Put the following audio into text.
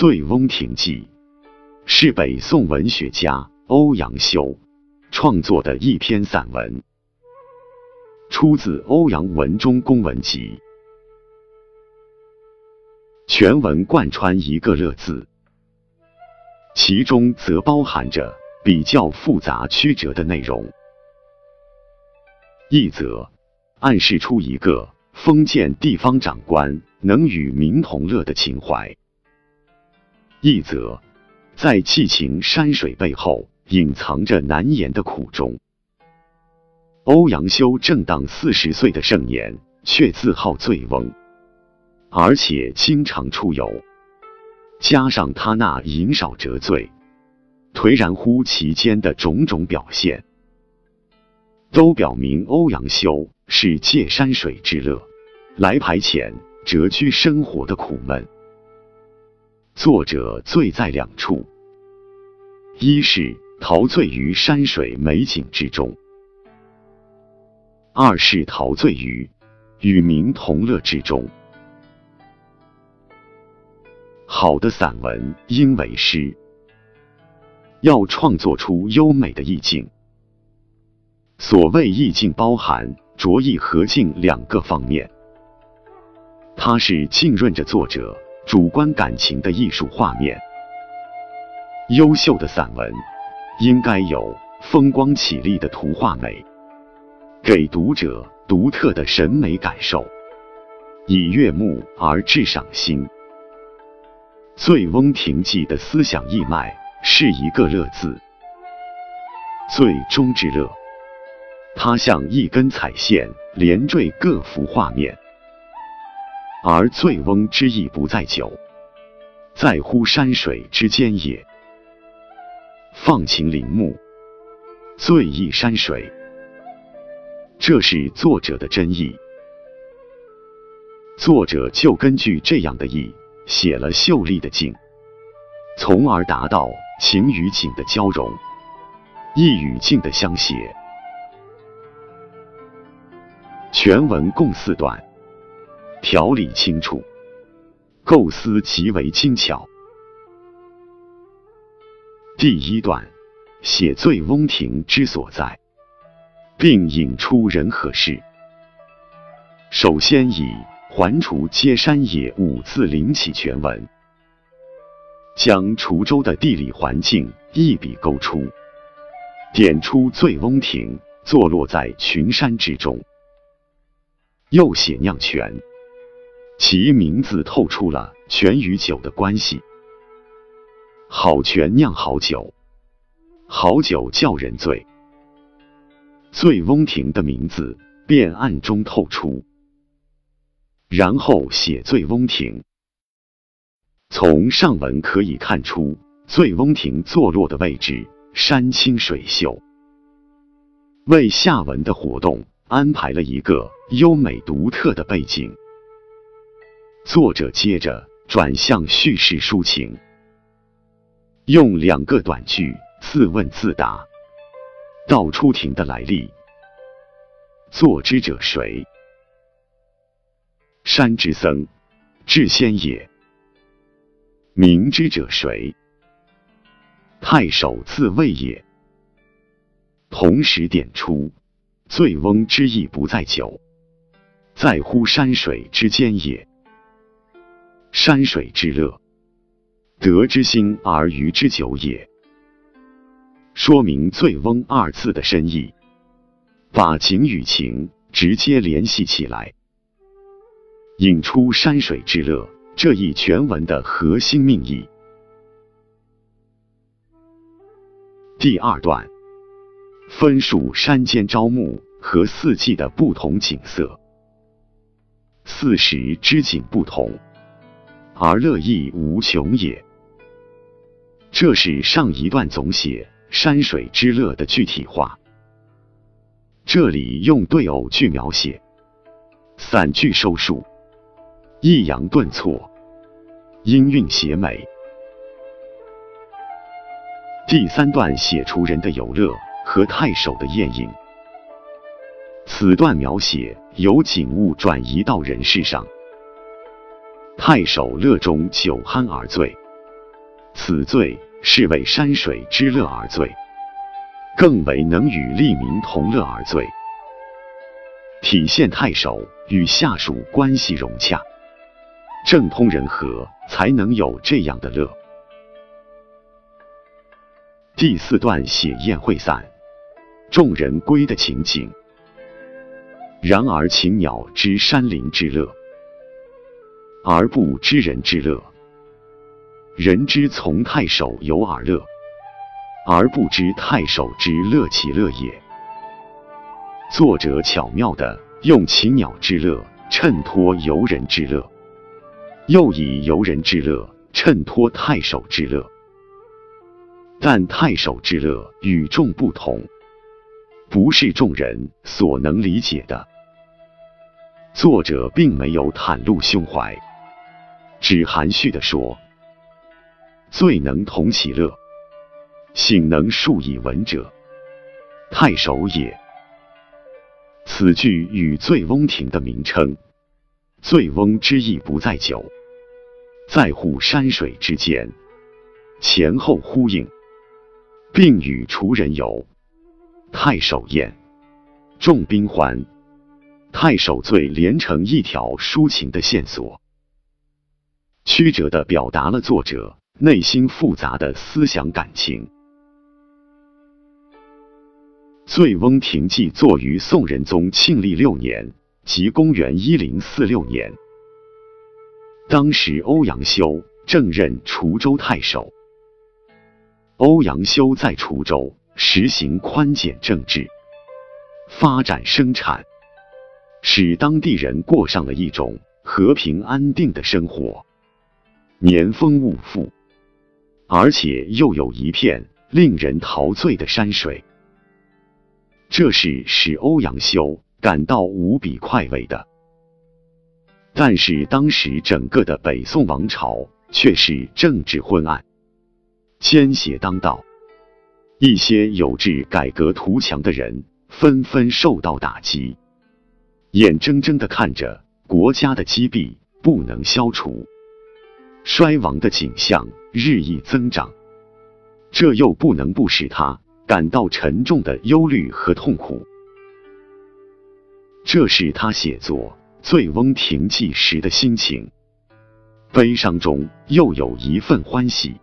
醉翁亭记》是北宋文学家欧阳修创作的一篇散文，出自《欧阳文中公文集》。全文贯穿一个“乐”字，其中则包含着比较复杂曲折的内容。一则暗示出一个封建地方长官能与民同乐的情怀；一则在寄情山水背后隐藏着难言的苦衷。欧阳修正当四十岁的盛年，却自号醉翁。而且经常出游，加上他那饮少折醉、颓然乎其间的种种表现，都表明欧阳修是借山水之乐来排遣谪居生活的苦闷。作者醉在两处：一是陶醉于山水美景之中；二是陶醉于与民同乐之中。好的散文应为诗，要创作出优美的意境。所谓意境，包含着意和境两个方面。它是浸润着作者主观感情的艺术画面。优秀的散文应该有风光绮丽的图画美，给读者独特的审美感受，以悦目而致赏心。《醉翁亭记》的思想义脉是一个“乐”字，最终之乐，它像一根彩线连缀各幅画面，而醉翁之意不在酒，在乎山水之间也。放晴林木，醉意山水，这是作者的真意。作者就根据这样的意。写了秀丽的景，从而达到情与景的交融，意与境的相写。全文共四段，条理清楚，构思极为精巧。第一段写醉翁亭之所在，并引出人和事。首先以。环滁皆山也五字领起全文，将滁州的地理环境一笔勾出，点出醉翁亭坐落在群山之中。又写酿泉，其名字透出了泉与酒的关系。好泉酿好酒，好酒叫人醉。醉翁亭的名字便暗中透出。然后写醉翁亭，从上文可以看出，醉翁亭坐落的位置山清水秀，为下文的活动安排了一个优美独特的背景。作者接着转向叙事抒情，用两个短句自问自答，道出亭的来历。作之者谁？山之僧，智仙也。明之者谁？太守自谓也。同时点出，醉翁之意不在酒，在乎山水之间也。山水之乐，得之心而娱之酒也。说明“醉翁”二字的深意，把景与情直接联系起来。引出山水之乐这一全文的核心命意。第二段分述山间朝暮和四季的不同景色。四时之景不同，而乐亦无穷也。这是上一段总写山水之乐的具体化。这里用对偶句描写，散句收束。抑扬顿挫，音韵写美。第三段写出人的游乐和太守的宴饮。此段描写由景物转移到人事上。太守乐中酒酣而醉，此醉是为山水之乐而醉，更为能与利民同乐而醉，体现太守与下属关系融洽、政通人和，才能有这样的乐。第四段写宴会散，众人归的情景。然而禽鸟知山林之乐，而不知人之乐；人之从太守游而乐，而不知太守之乐其乐也。作者巧妙地用禽鸟之乐衬托游人之乐，又以游人之乐衬托太守之乐。但太守之乐与众不同，不是众人所能理解的。作者并没有袒露胸怀，只含蓄地说：“醉能同其乐，醒能述以文者，太守也。”此句与醉翁亭的名称“醉翁之意不在酒，在乎山水”之间前后呼应。并与楚人游、太守宴、众宾欢、太守醉连成一条抒情的线索，曲折的表达了作者内心复杂的思想感情。《醉翁亭记》作于宋仁宗庆历六年，即公元一零四六年，当时欧阳修正任滁州太守。欧阳修在滁州实行宽简政治，发展生产，使当地人过上了一种和平安定的生活，年丰物富，而且又有一片令人陶醉的山水，这是使欧阳修感到无比快慰的。但是当时整个的北宋王朝却是政治昏暗。奸邪当道，一些有志改革图强的人纷纷受到打击，眼睁睁的看着国家的积弊不能消除，衰亡的景象日益增长，这又不能不使他感到沉重的忧虑和痛苦。这是他写作《醉翁亭记》时的心情，悲伤中又有一份欢喜。